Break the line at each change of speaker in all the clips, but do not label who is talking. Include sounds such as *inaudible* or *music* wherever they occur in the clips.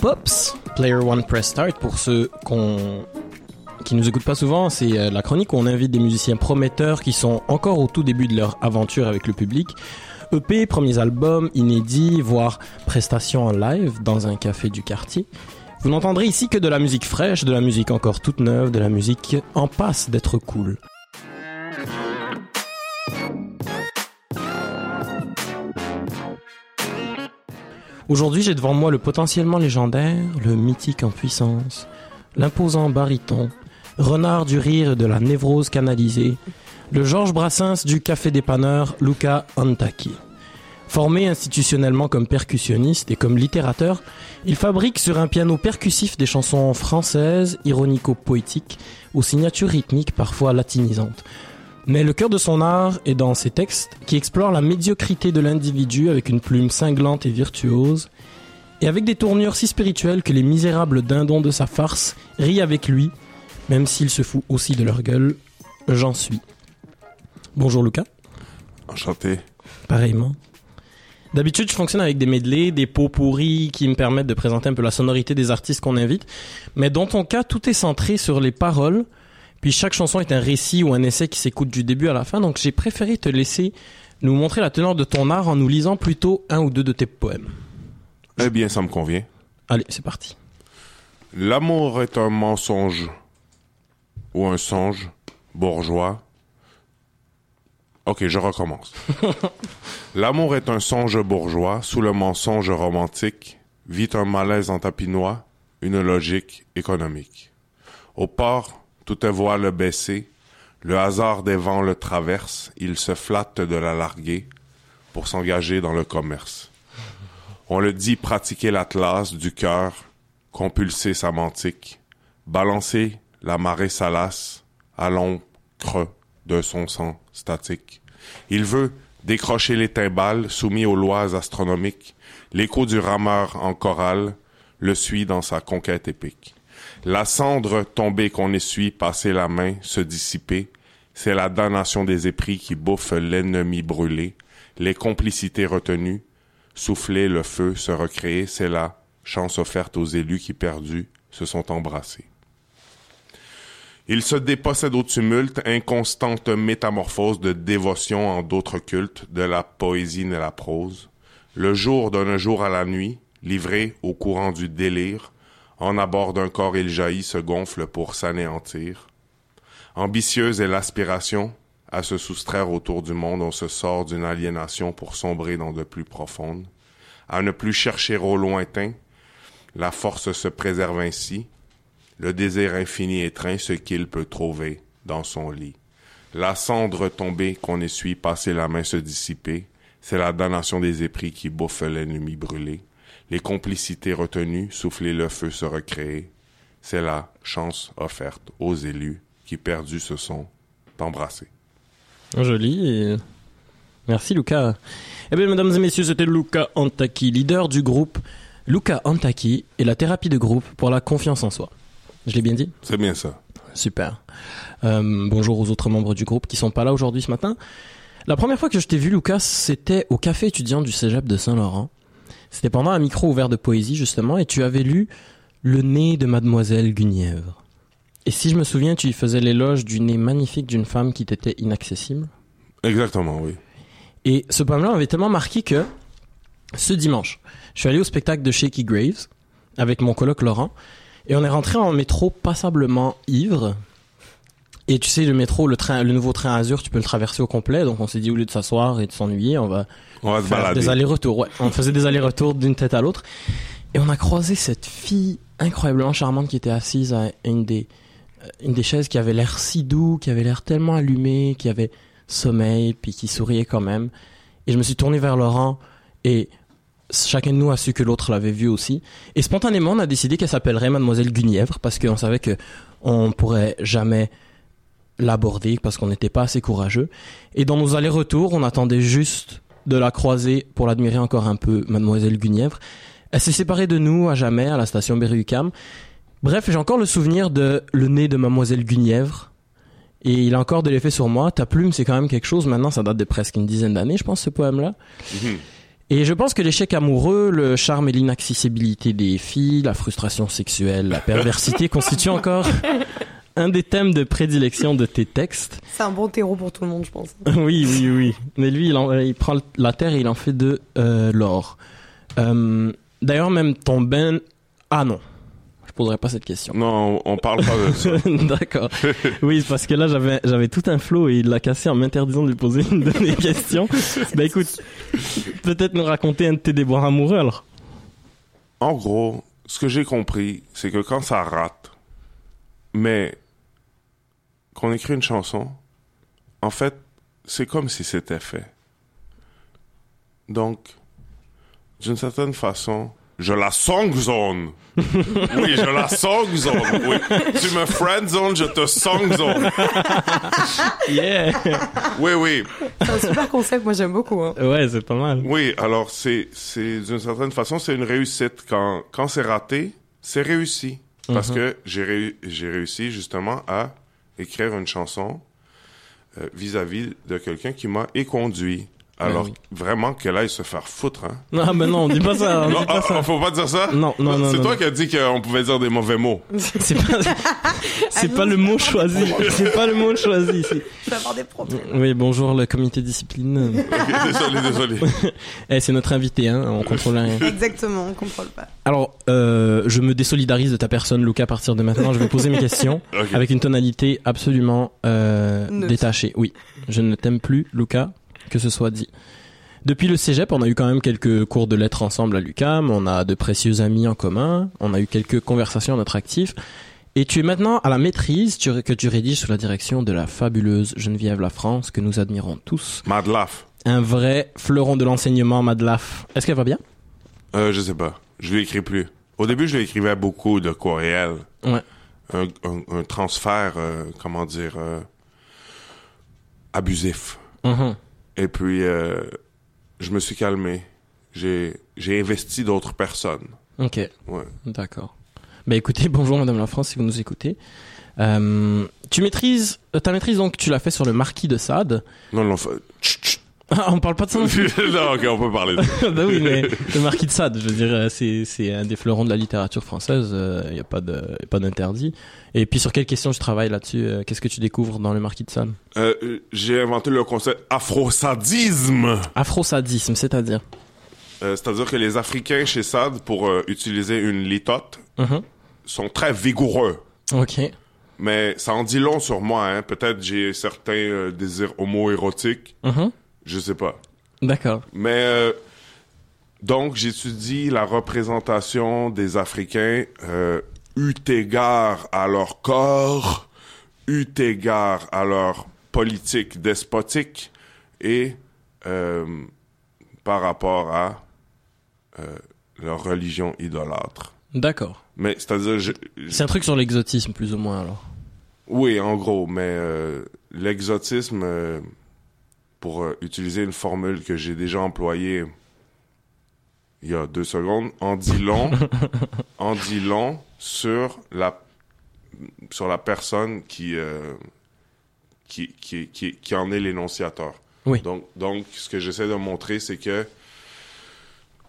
Pops, Player One Press Start. Pour ceux qu'on qui nous écoutent pas souvent, c'est euh, la chronique où on invite des musiciens prometteurs qui sont encore au tout début de leur aventure avec le public. EP, premiers albums, inédits, voire prestations en live dans un café du quartier. Vous n'entendrez ici que de la musique fraîche, de la musique encore toute neuve, de la musique en passe d'être cool. Aujourd'hui, j'ai devant moi le potentiellement légendaire, le mythique en puissance, l'imposant baryton, renard du rire et de la névrose canalisée, le Georges Brassens du café dépanneur Luca Antaki. Formé institutionnellement comme percussionniste et comme littérateur, il fabrique sur un piano percussif des chansons françaises, ironico-poétiques, aux signatures rythmiques parfois latinisantes. Mais le cœur de son art est dans ses textes qui explorent la médiocrité de l'individu avec une plume cinglante et virtuose, et avec des tournures si spirituelles que les misérables dindons de sa farce rient avec lui, même s'il se fout aussi de leur gueule. J'en suis. Bonjour Lucas.
Enchanté.
Pareillement. D'habitude, je fonctionne avec des medleys, des pots pourris qui me permettent de présenter un peu la sonorité des artistes qu'on invite. Mais dans ton cas, tout est centré sur les paroles, puis chaque chanson est un récit ou un essai qui s'écoute du début à la fin, donc j'ai préféré te laisser nous montrer la teneur de ton art en nous lisant plutôt un ou deux de tes poèmes.
Eh bien, ça me convient.
Allez, c'est parti.
L'amour est un mensonge ou un songe bourgeois. Ok, je recommence. *laughs* L'amour est un songe bourgeois, sous le mensonge romantique, vit un malaise en tapinois, une logique économique. Au port, tout est voile baissée, le hasard des vents le traverse, il se flatte de la larguer pour s'engager dans le commerce. On le dit pratiquer l'atlas du cœur, compulser sa mantique, balancer la marée salace à l'encre de son sang statique. Il veut décrocher les timbales soumis aux lois astronomiques, l'écho du rameur en chorale le suit dans sa conquête épique. La cendre tombée qu'on essuie, passer la main, se dissiper, c'est la damnation des épris qui bouffe l'ennemi brûlé, les complicités retenues, souffler le feu, se recréer, c'est la chance offerte aux élus qui perdus se sont embrassés. Il se dépossède au tumulte, inconstante métamorphose de dévotion en d'autres cultes, de la poésie et la prose. Le jour donne un jour à la nuit, livré au courant du délire, en abord d'un corps il jaillit, se gonfle pour s'anéantir. Ambitieuse est l'aspiration à se soustraire autour du monde, on se sort d'une aliénation pour sombrer dans de plus profondes. À ne plus chercher au lointain, la force se préserve ainsi. Le désir infini étreint ce qu'il peut trouver dans son lit. La cendre tombée qu'on essuie, passer la main se dissiper, c'est la damnation des épris qui bouffe l'ennemi brûlé les complicités retenues, souffler le feu se recréer. C'est la chance offerte aux élus qui perdus se sont embrassés.
Joli. Merci Luca. Eh bien, mesdames et messieurs, c'était Luca Antaki, leader du groupe Luca Antaki et la thérapie de groupe pour la confiance en soi. Je l'ai bien dit?
C'est bien ça.
Super. Euh, bonjour aux autres membres du groupe qui sont pas là aujourd'hui ce matin. La première fois que je t'ai vu, Lucas, c'était au café étudiant du Cégep de Saint-Laurent. C'était pendant un micro ouvert de poésie, justement, et tu avais lu Le nez de Mademoiselle Guenièvre. Et si je me souviens, tu y faisais l'éloge du nez magnifique d'une femme qui t'était inaccessible.
Exactement, oui.
Et ce poème-là m'avait tellement marqué que ce dimanche, je suis allé au spectacle de Shaky Graves avec mon coloc Laurent, et on est rentré en métro passablement ivre, et tu sais, le métro, le train, le nouveau train Azur, tu peux le traverser au complet. Donc on s'est dit au lieu de s'asseoir et de s'ennuyer, on va,
On va
faire
balader.
des allers-retours. Ouais, on faisait des allers-retours d'une tête à l'autre. Et on a croisé cette fille incroyablement charmante qui était assise à une des, euh, une des chaises qui avait l'air si doux, qui avait l'air tellement allumée, qui avait sommeil, puis qui souriait quand même. Et je me suis tourné vers Laurent et chacun de nous a su que l'autre l'avait vue aussi. Et spontanément, on a décidé qu'elle s'appellerait Mademoiselle Guenièvre parce qu'on savait que on pourrait jamais l'aborder parce qu'on n'était pas assez courageux. Et dans nos allers-retours, on attendait juste de la croiser pour l'admirer encore un peu, Mademoiselle Guenièvre. Elle s'est séparée de nous à jamais à la station Berry-UQAM. Bref, j'ai encore le souvenir de le nez de Mademoiselle Guenièvre. Et il a encore de l'effet sur moi. Ta plume, c'est quand même quelque chose. Maintenant, ça date de presque une dizaine d'années, je pense, ce poème-là.
Mhm.
Et je pense que l'échec amoureux, le charme et l'inaccessibilité des filles, la frustration sexuelle, la perversité *laughs* constituent encore un des thèmes de prédilection de tes textes.
C'est un bon terreau pour tout le monde, je pense. *laughs*
Oui, oui, oui. Mais lui, il, en- il prend la terre et il en fait de euh, l'or. Euh, D'ailleurs, même ton ben... Ah non, je poserai pas cette question.
Non, on, on parle pas de ça. *laughs*
D'accord. Oui, parce que là, j'avais, j'avais tout un flow et il l'a cassé en m'interdisant de lui poser une de mes questions. *laughs* bah écoute, peut-être nous raconter un de tes déboires amoureux alors.
En gros, ce que j'ai compris, c'est que quand ça rate, mais qu'on écrit une chanson, en fait, c'est comme si c'était fait. Donc, d'une certaine façon, je la song zone. *laughs* oui, je la song zone. Oui. Tu me friend zone, je te song zone. *laughs*
Yeah
Oui, oui.
C'est un super concept, moi j'aime beaucoup. Hein.
Ouais, c'est pas mal.
Oui, alors c'est c'est d'une certaine façon c'est une réussite quand quand c'est raté, c'est réussi parce que j'ai réu- j'ai réussi justement à écrire une chanson euh, vis-à-vis de quelqu'un qui m'a éconduit. Alors
oui.
vraiment qu'elle aille se faire foutre hein?
Ah ben non, on dit pas ça. On
Non,
dit pas ça.
ah, faut pas dire ça?
Non, non, non,
C'est
non,
toi
non.
qui as dit qu'on pouvait dire des mauvais mots. *laughs*
C'est pas, c'est pas le mot choisi. C'est pas le mot choisi ici.
Je vais avoir des problèmes.
Oui, bonjour le comité discipline.
Ok, désolé, désolé. *laughs*
Eh, c'est notre invité, hein. On contrôle rien.
Exactement, on contrôle pas.
Alors, euh, je me désolidarise de ta personne, Luca, à partir de maintenant. Je vais poser mes questions *laughs*
Ok.
avec une tonalité absolument euh, détachée. Oui, je ne t'aime plus, Luca, que ce soit dit. Depuis le cégep, on a eu quand même quelques cours de lettres ensemble à l'UCAM, on a de précieux amis en commun, on a eu quelques conversations à notre actif. Et tu es maintenant à la maîtrise que tu rédiges sous la direction de la fabuleuse Geneviève La France, que nous admirons tous.
Madlaf.
Un vrai fleuron de l'enseignement, Madlaf. Est-ce qu'elle va bien?
Euh, je sais pas. Je lui écris plus. Au début, je lui écrivais beaucoup de courriels.
Ouais.
Un, un- un transfert, euh, comment dire, euh, abusif.
Mhm.
Et puis, euh, je me suis calmé. J'ai, j'ai investi d'autres personnes.
Ok.
Ouais.
D'accord. Bah écoutez, *laughs* bonjour Madame la France si vous nous écoutez. Euh, tu maîtrises, euh, ta maîtrise donc tu l'as fait sur le marquis de Sade.
Non, non, Chut, chut.
Ah, on parle pas de ça non plus. *laughs*
non, ok, on peut parler de *laughs*
bah oui, mais le marquis de Sade, je veux dire, euh, c'est c'est un des fleurons de la littérature française. Il y a pas de y a pas d'interdit. Et puis sur quelle question tu travailles là-dessus euh, Qu'est-ce que tu découvres dans le marquis de Sade?
Euh, euh, j'ai inventé le concept afrosadisme.
Afrosadisme, c'est-à-dire?
Euh, c'est-à-dire que les Africains chez Sade, pour euh, utiliser une litote,
Mhm.
sont très vigoureux.
Ok.
Mais ça en dit long sur moi, hein. Peut-être j'ai certains euh, désirs homo-érotiques.
Mhm.
Je sais pas.
D'accord.
Mais euh, donc j'étudie la représentation des Africains euh, eu égard à leur corps, eu égard à leur politique despotique et euh, par rapport à euh, leur religion idolâtre.
D'accord.
Mais c'est-à-dire, je-
C'est un truc sur l'exotisme plus ou moins alors.
oui, en gros, mais euh, l'exotisme, euh, pour euh, utiliser une formule que j'ai déjà employée il y a deux secondes, en dit long, *laughs* en dit long sur la sur la personne qui euh, qui, qui, qui, qui en est l'énonciateur.
Oui.
Donc, donc, ce que j'essaie de montrer, c'est que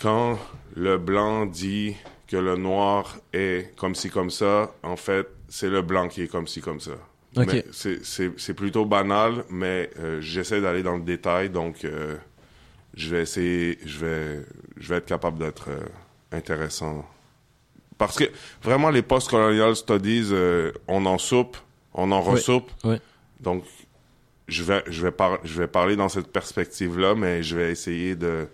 quand le blanc dit que le noir est comme ci, comme ça, en fait, c'est le blanc qui est comme ci, comme ça.
Ok.
Mais c'est- C'est c'est plutôt banal, mais euh, j'essaie d'aller dans le détail, donc euh, je vais essayer, je vais, je vais être capable d'être euh, intéressant. Parce que vraiment, les post-colonial studies, euh, on en soupe, on en ressoupe.
Ouais.
Donc, je vais, je, vais par- je vais parler dans cette perspective-là, mais je vais essayer de...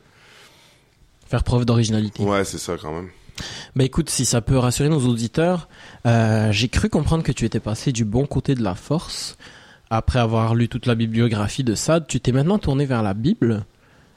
Faire preuve d'originalité.
Ouais, c'est ça quand même.
Bah écoute, si ça peut rassurer nos auditeurs, euh, j'ai cru comprendre que tu étais passé du bon côté de la force. Après avoir lu toute la bibliographie de Sade, tu t'es maintenant tourné vers la Bible,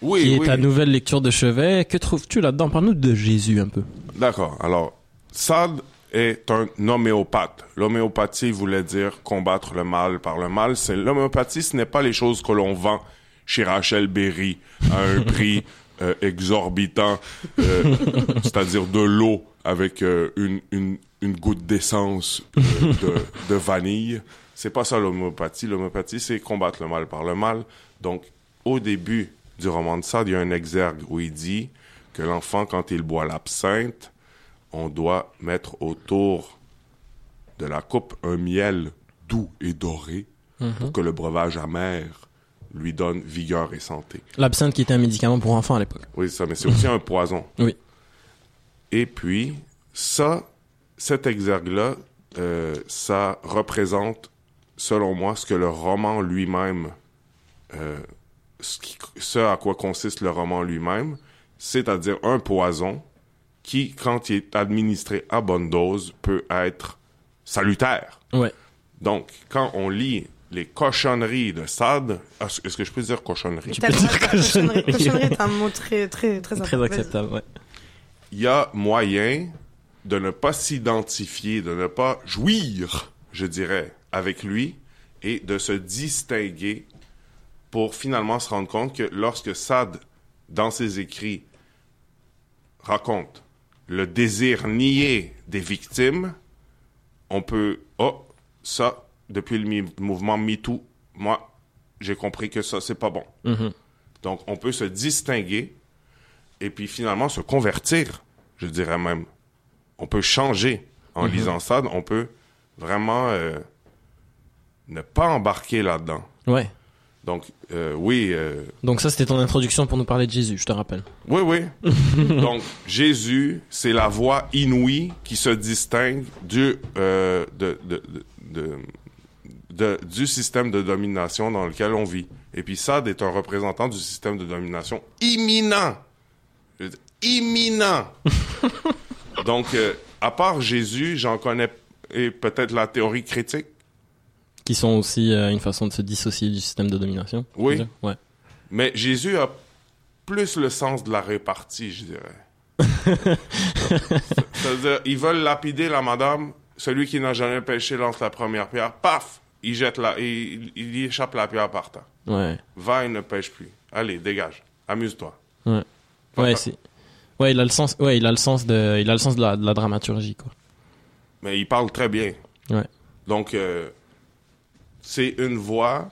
Oui,
qui est
oui.
ta nouvelle lecture de chevet. Que trouves-tu là-dedans? Parle-nous de Jésus un peu.
D'accord. Alors, Sade est un homéopathe. L'homéopathie voulait dire combattre le mal par le mal. C'est l'homéopathie, ce n'est pas les choses que l'on vend chez Rachel Berry à un *laughs* prix euh, exorbitant, euh, *laughs* c'est-à-dire de l'eau avec euh, une, une, une goutte d'essence de, de vanille. C'est pas ça l'homéopathie. L'homéopathie, c'est combattre le mal par le mal. Donc, au début, du roman de Sade, il y a un exergue où il dit que l'enfant, quand il boit l'absinthe, on doit mettre autour de la coupe un miel doux et doré pour que le breuvage amer lui donne vigueur et santé.
L'absinthe qui était un médicament pour enfants à l'époque.
Oui, ça, mais c'est aussi un poison.
Oui.
Et puis, ça, cet exergue-là, euh, ça représente, selon moi, ce que le roman lui-même, euh, ce, ce à quoi consiste le roman lui-même, c'est-à-dire un poison qui, quand il est administré à bonne dose, peut être salutaire.
Ouais.
Donc, quand on lit les cochonneries de Sade, est-ce que je peux dire cochonneries?
Tu peux dire
cochonnerie.
cochonnerie.
Cochonnerie est un mot très, très, très,
Très acceptable, ouais.
il y a moyen de ne pas s'identifier, de ne pas jouir, je dirais, avec lui et de se distinguer pour finalement se rendre compte que lorsque Sade, dans ses écrits, raconte le désir nié des victimes, on peut, oh, ça, depuis le mouvement MeToo, moi, j'ai compris que ça, c'est pas bon.
Mhm.
Donc, on peut se distinguer et puis finalement se convertir, je dirais même. On peut changer en lisant ça. On peut vraiment euh, ne pas embarquer là-dedans.
Ouais.
Donc, euh, oui, euh,
Donc ça, c'était ton introduction pour nous parler de Jésus, je te rappelle.
oui, oui. *laughs* Donc, Jésus, c'est la voix inouïe qui se distingue du, de, de, de- de- de- du système de domination dans lequel on vit. Et puis Sade est un représentant du système de domination imminent. Je veux dire, imminent. *laughs* Donc, euh, à part Jésus, j'en connais et peut-être la théorie critique.
Qui sont aussi euh, une façon de se dissocier du système de domination.
Oui.
Ouais.
Mais Jésus a plus le sens de la répartie, je dirais. *laughs* C'est-à-dire, ils veulent lapider la madame, celui qui n'a jamais péché lance la première pierre, paf, il jette la, il, il y échappe la pierre par terre.
Ouais.
Va et ne pêche plus. Allez, dégage, amuse-toi.
Ouais. Ouais, c'est. Ouais, il a le sens. Ouais, il a le sens de. Il a le sens de la, de la dramaturgie, quoi.
Mais il parle très bien.
Ouais.
Donc, euh, c'est une voix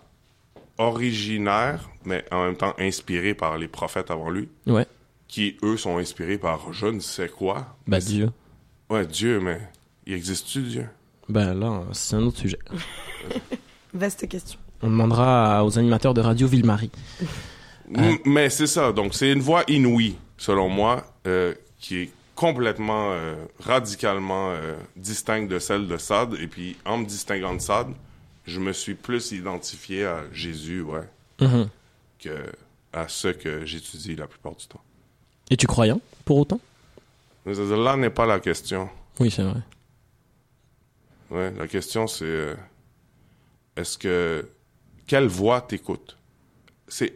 originaire, mais en même temps inspirée par les prophètes avant lui,
Ouais.
qui, eux, sont inspirés par je ne sais quoi.
Bah Dieu.
Ouais, Dieu, mais il existe-tu, Dieu?
Bah là, c'est un autre sujet. *laughs*
Vaste question.
On demandera aux animateurs de Radio Ville-Marie.
M- Mais c'est ça. Donc, c'est une voix inouïe, selon moi, euh, qui est complètement, euh, radicalement euh, distincte de celle de Sade. Et puis, en me distinguant de Sade, je me suis plus identifié à Jésus, ouais,
Mhm.
que à ce que j'étudie la plupart du temps.
Es-tu croyant, pour autant?
Mais ça, là n'est pas la question.
Oui, c'est vrai.
Ouais, la question, c'est euh, est-ce que quelle voix t'écoute C'est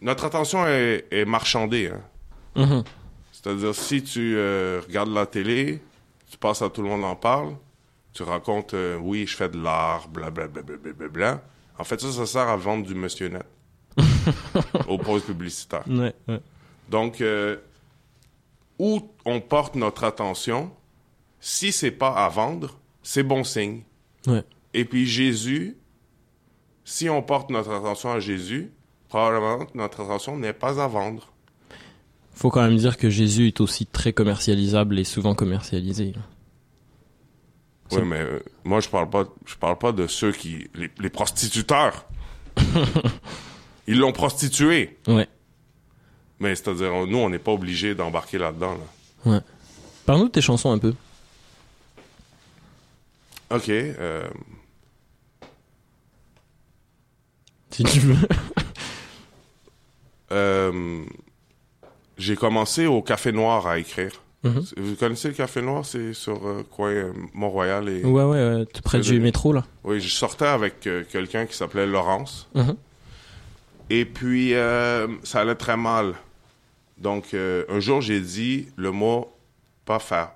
notre attention est, est marchandée. Hein?
Mhm.
C'est-à-dire, si tu euh, regardes la télé, tu passes à tout le monde en parle, tu racontes, euh, oui, je fais de l'art, blablabla. Bla, bla, bla. En fait, ça, ça sert à vendre du Monsieur Net *laughs* aux pauses publicitaires.
Ouais, ouais.
Donc, euh, où on porte notre attention, si c'est pas à vendre, c'est bon signe.
Ouais.
Et puis Jésus, si on porte notre attention à Jésus, probablement que notre attention n'est pas à vendre.
Faut quand même dire que Jésus est aussi très commercialisable et souvent commercialisé.
Oui, mais euh, moi je parle pas, je parle pas de ceux qui, les, les prostituteurs. *laughs* Ils l'ont prostitué.
Ouais.
Mais c'est-à-dire, nous, on n'est pas obligé d'embarquer là-dedans. Là.
Ouais. Parle-nous de tes chansons un peu.
Ok. euh,
Si tu veux. *laughs*
euh, j'ai commencé au Café Noir à écrire.
Mhm.
Vous connaissez le Café Noir? C'est sur euh, coin euh, Mont-Royal et...
Ouais, ouais, tout près du
de-
métro, là.
Oui, je sortais avec quelqu'un qui s'appelait Laurence.
Mhm.
Et puis, ça allait très mal. Donc, un jour, j'ai dit le mot pas faire.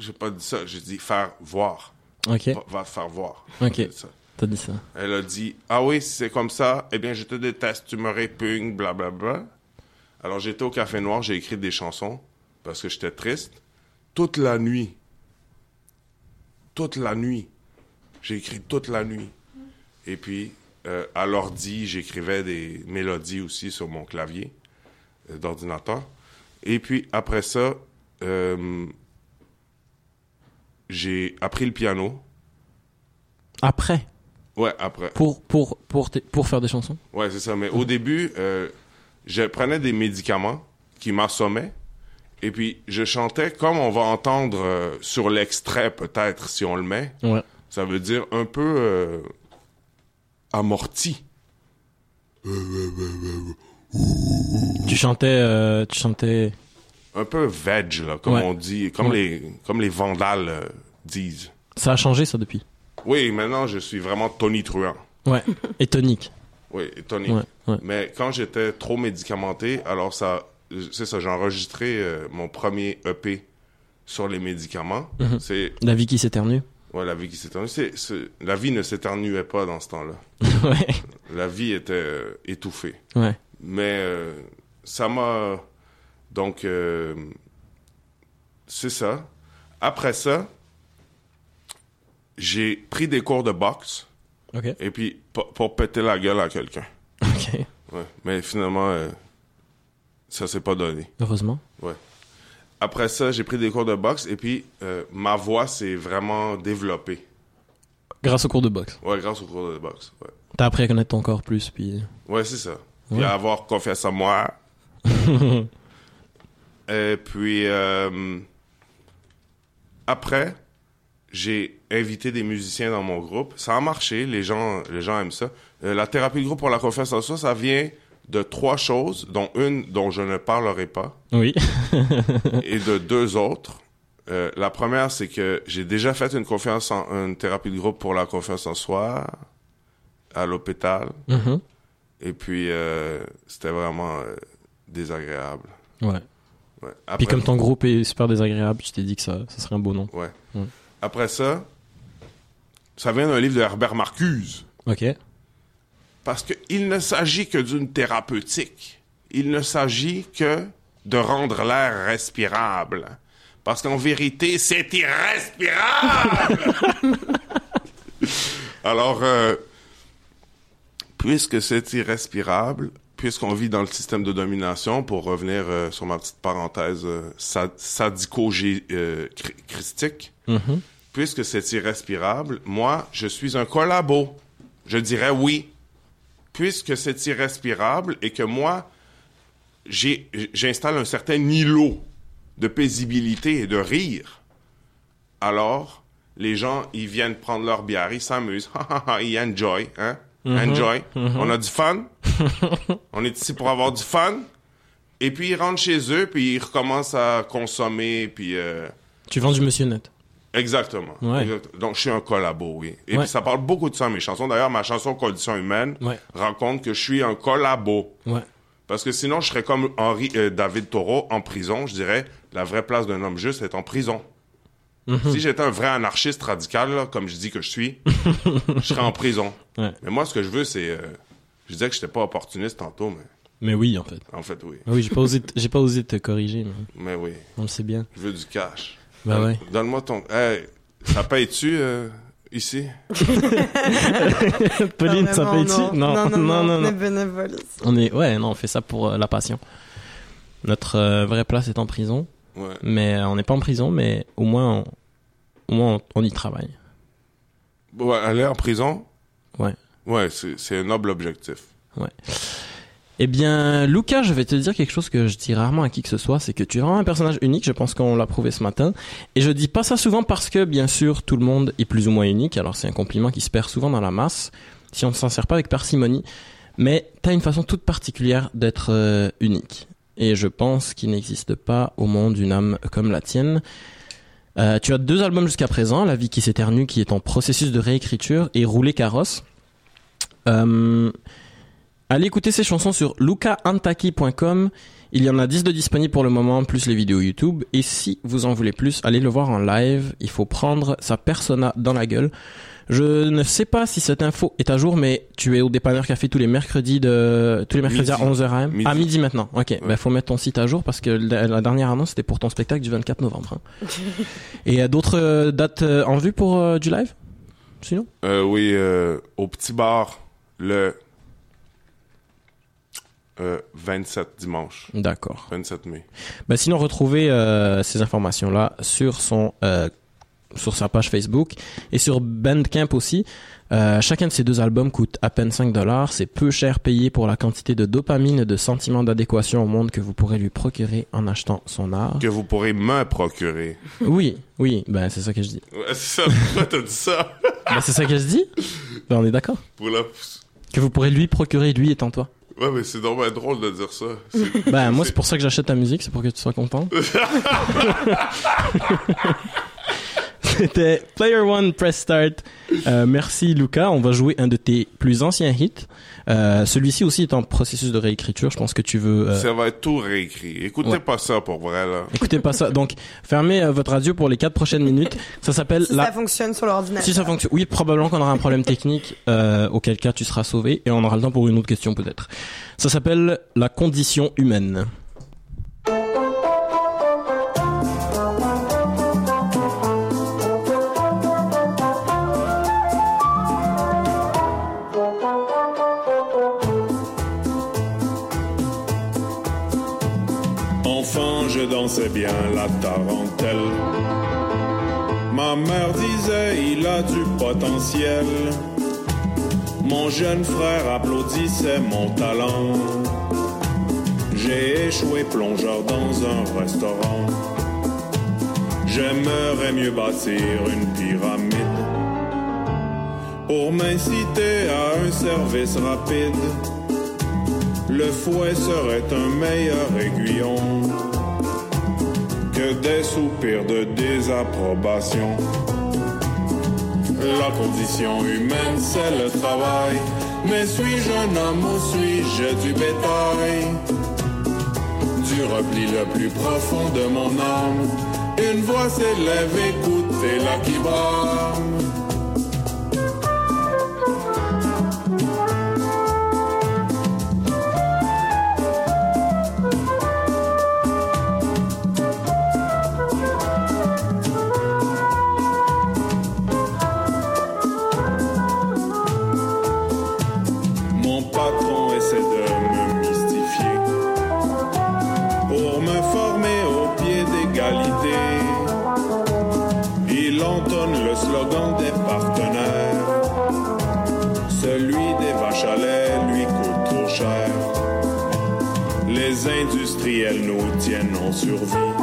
J'ai pas dit ça, j'ai dit faire voir.
Ok.
Va, faire voir.
Ok. T'as dit ça.
Elle a dit Ah oui, si c'est comme ça, eh bien, je te déteste, tu me répugnes, blablabla. Alors, j'étais au Café Noir, j'ai écrit des chansons parce que j'étais triste. Toute la nuit. Toute la nuit. J'ai écrit toute la nuit. Et puis, euh, à l'ordi, j'écrivais des mélodies aussi sur mon clavier euh, d'ordinateur. Et puis après ça, euh, j'ai appris le piano.
Après,
Ouais, après.
pour, pour, pour, pour faire des chansons?
Ouais, c'est ça. Mais au début, euh, je prenais des médicaments qui m'assommaient. Et puis, je chantais comme on va entendre euh, sur l'extrait, peut-être, si on le met.
Ouais.
Ça veut dire un peu euh, amorti.
Tu chantais, euh, tu chantais.
Un peu veg, là, comme
Ouais.
on dit, comme,
Ouais.
les, comme les vandales euh, disent.
Ça a changé ça depuis?
Oui, maintenant, je suis vraiment Tony Truant.
Ouais. Et tonique.
Oui, et Tony.
Ouais, ouais.
Mais quand j'étais trop médicamenté, alors ça, c'est ça, j'ai enregistré euh, mon premier EP sur les médicaments.
Mhm.
C'est
La vie qui s'éternue.
ouais, la vie qui s'éternue. La vie ne s'éternuait pas dans ce temps-là. *laughs*
ouais.
La vie était euh, étouffée.
Ouais.
Mais euh, ça m'a donc euh, c'est ça. Après ça, j'ai pris des cours de boxe et puis pour, pour péter la gueule à quelqu'un.
Ok.
Ouais. Mais finalement, euh, ça s'est pas donné.
Heureusement.
Après ça, j'ai pris des cours de boxe et puis euh, ma voix s'est vraiment développée.
Grâce au cours de boxe.
Ouais, grâce aux cours de boxe. Ouais,
T'as appris à connaître ton corps plus, puis.
ouais c'est ça. Puis
Ouais.
à avoir confiance en moi. *laughs* et puis euh, après, j'ai invité des musiciens dans mon groupe. Ça a marché, les gens, les gens aiment ça. Euh, la thérapie de groupe pour la confiance en soi, ça vient de trois choses, dont une dont je ne parlerai pas.
Oui. *laughs*
et de deux autres. Euh, la première, c'est que j'ai déjà fait une confiance en, une thérapie de groupe pour la confiance en soi à l'hôpital.
Mhm.
Et puis, euh, c'était vraiment désagréable.
Ouais.
Ouais.
Puis comme ton groupe est super désagréable, tu t'es dit que ça, ça serait un beau nom.
ouais.
Ouais.
Après ça, ça vient d'un livre de Herbert Marcuse.
Ok.
Parce qu'il ne s'agit que d'une thérapeutique. Il ne s'agit que de rendre l'air respirable. Parce qu'en vérité, c'est irrespirable! *laughs* Alors, euh, puisque c'est irrespirable, puisqu'on vit dans le système de domination, pour revenir euh, sur ma petite parenthèse euh, sa- sadico-christique,
Mhm.
puisque c'est irrespirable, moi, je suis un collabo. Je dirais oui. Puisque c'est irrespirable et que moi, j'installe un certain îlot de paisibilité et de rire, alors les gens, ils viennent prendre leur bière, ils s'amusent, *laughs* ils enjoy, hein? Enjoy. On a du fun. *laughs* On est ici pour avoir du fun. Et puis ils rentrent chez eux, puis ils recommencent à consommer, puis... euh,
Tu vends du monsieur net.
Exactement.
Ouais.
Donc, je suis un collabo, oui. Et
Ouais.
puis, ça parle beaucoup de ça, mes chansons. D'ailleurs, ma chanson Condition humaine
Ouais.
raconte que je suis un collabo.
Ouais.
Parce que sinon, je serais comme Henri euh, David Taureau en prison. Je dirais, la vraie place d'un homme juste est en prison.
Mhm.
Si j'étais un vrai anarchiste radical, là, comme je dis que je suis, *laughs* je serais en prison.
Ouais.
Mais moi, ce que je veux, c'est... euh, je disais que j'étais pas opportuniste tantôt, mais
Mais oui, en fait.
en fait, oui.
Ah Oui, j'ai pas osé, t- j'ai pas osé te corriger, mais *laughs*
Mais oui,
on le sait bien.
je veux du cash.
Bah
Donne-
ouais.
Donne-moi ton... Hey, ça paye-tu, euh, ici? *laughs*
Pauline,
Non,
ça
vraiment,
paye ici
non.
Non, non, non,
on
non.
est bénévole ici.
On est, ouais, non, on fait ça pour euh, la passion. Notre euh, vraie place est en prison,
Ouais.
mais on n'est pas en prison, mais au moins, on, au moins, on, on y travaille.
Ouais, aller en prison?
Ouais.
Ouais, c'est un noble objectif.
Eh bien, Lucas, je vais te dire quelque chose que je dis rarement à qui que ce soit, c'est que tu es vraiment un personnage unique, je pense qu'on l'a prouvé ce matin. Et je dis pas ça souvent parce que, bien sûr, tout le monde est plus ou moins unique, alors c'est un compliment qui se perd souvent dans la masse, si on ne s'en sert pas avec parcimonie. Mais t'as une façon toute particulière d'être euh, unique. Et je pense qu'il n'existe pas au monde une âme comme la tienne. Euh, tu as deux albums jusqu'à présent, La vie qui s'éternue, qui est en processus de réécriture, et Rouler carrosse. Euh, allez écouter ces chansons sur lucaantaki.com. Il y en a 10 de disponibles pour le moment, plus les vidéos YouTube. Et si vous en voulez plus, allez le voir en live. Il faut prendre sa persona dans la gueule. Je ne sais pas si cette info est à jour, mais tu es au dépanneur café tous les mercredis de tous les mercredis
Midi.
à 11h AM.
Midi.
À midi maintenant. Ok. Ben faut mettre ton site à jour parce que la la dernière annonce c'était pour ton spectacle du 24 novembre. hein. *laughs* Et euh, d'autres euh, dates euh, en vue pour euh, du live? Sinon?
Oui, au petit bar
le euh, 27 dimanche.
D'accord.
27 mai.
Ben, sinon, retrouvez ces informations-là sur son sur sa page Facebook et sur Bandcamp aussi. Euh, chacun de ces deux albums coûte à peine 5 dollars. C'est peu cher payé pour la quantité de dopamine et de sentiments d'adéquation au monde que vous pourrez lui procurer en achetant son art.
Que vous pourrez me procurer. *laughs*
Oui, oui, ben c'est ça que je dis.
Ouais, c'est ça. Pourquoi t'as dit ça?
Ben, c'est ça que je dis. Ben, on est d'accord.
Pour la...
Que vous pourrez lui procurer, lui étant toi.
Ouais, mais c'est normal drôle de dire ça.
Ben moi c'est pour ça que j'achète ta musique, c'est pour que tu sois content. *laughs* *laughs* C'était Player One Press Start. Euh, merci Lucas, on va jouer un de tes plus anciens hits. Euh, Celui-ci aussi est en processus de réécriture. Je pense que tu veux. euh,
Ça va être tout réécrit. Écoutez
Ouais.
pas ça pour vrai, là.
Écoutez pas ça. Donc fermez euh, votre radio pour les quatre prochaines minutes. Ça s'appelle
Si
la.
ça fonctionne sur l'ordinateur.
Si ça fonctionne, oui, probablement qu'on aura un problème technique, euh, auquel cas tu seras sauvé, et on aura le temps pour une autre question peut-être. Ça s'appelle la condition humaine.
Je dansais bien la tarentelle. Ma mère disait, il a du potentiel. Mon jeune frère applaudissait mon talent. J'ai échoué plongeur dans un restaurant. J'aimerais mieux bâtir une pyramide pour m'inciter à un service rapide. Le fouet serait un meilleur aiguillon des soupirs de désapprobation. La condition humaine, c'est le travail. Mais suis-je un homme ou suis-je du bétail? Du repli le plus profond de mon âme, une voix s'élève, écoutez-la qui brame. Survie.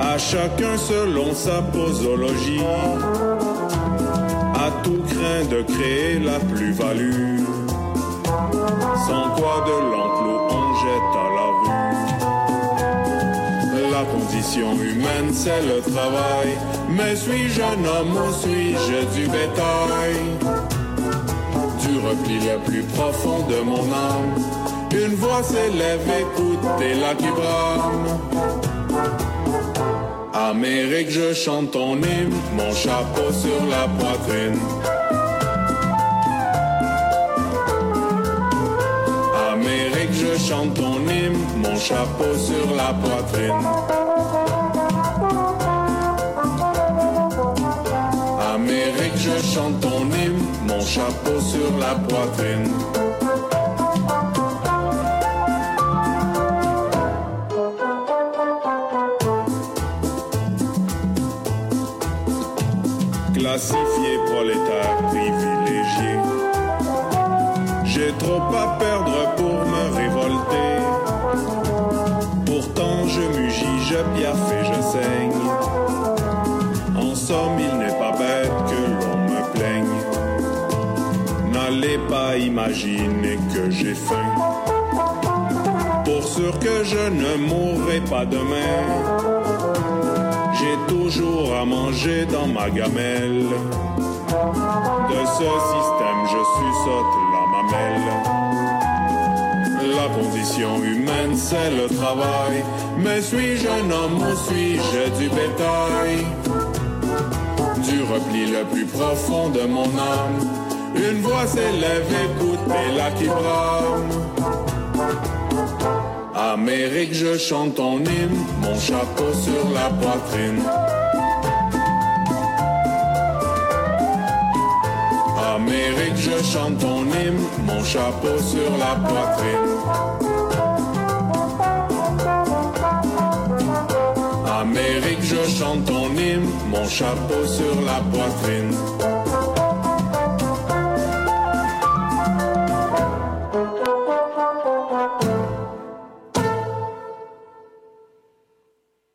À chacun selon sa posologie à tout craint de créer la plus-value. Sans quoi de l'enclos on jette à la rue. La condition humaine, c'est le travail. Mais suis-je un homme ou suis-je du bétail? Du repli le plus profond de mon âme, une voix s'élève, écoutez-la qui brame. Amérique, je chante ton hymne, mon chapeau sur la poitrine. Amérique, je chante ton hymne, mon chapeau sur la poitrine. Amérique, je chante ton hymne, mon chapeau sur la poitrine. Imaginer que j'ai faim. Pour sûr que je ne mourrai pas demain. J'ai toujours à manger dans ma gamelle. De ce système, je suçote la mamelle. La condition humaine, c'est le travail. Mais suis-je un homme ou suis-je du bétail? Du repli le plus profond de mon âme, une voix s'élève, écoutez-la qui brame. Amérique, je chante ton hymne, mon chapeau sur la poitrine. Amérique, je chante ton hymne, mon chapeau sur la poitrine. Amérique, je chante ton hymne, mon chapeau sur la poitrine.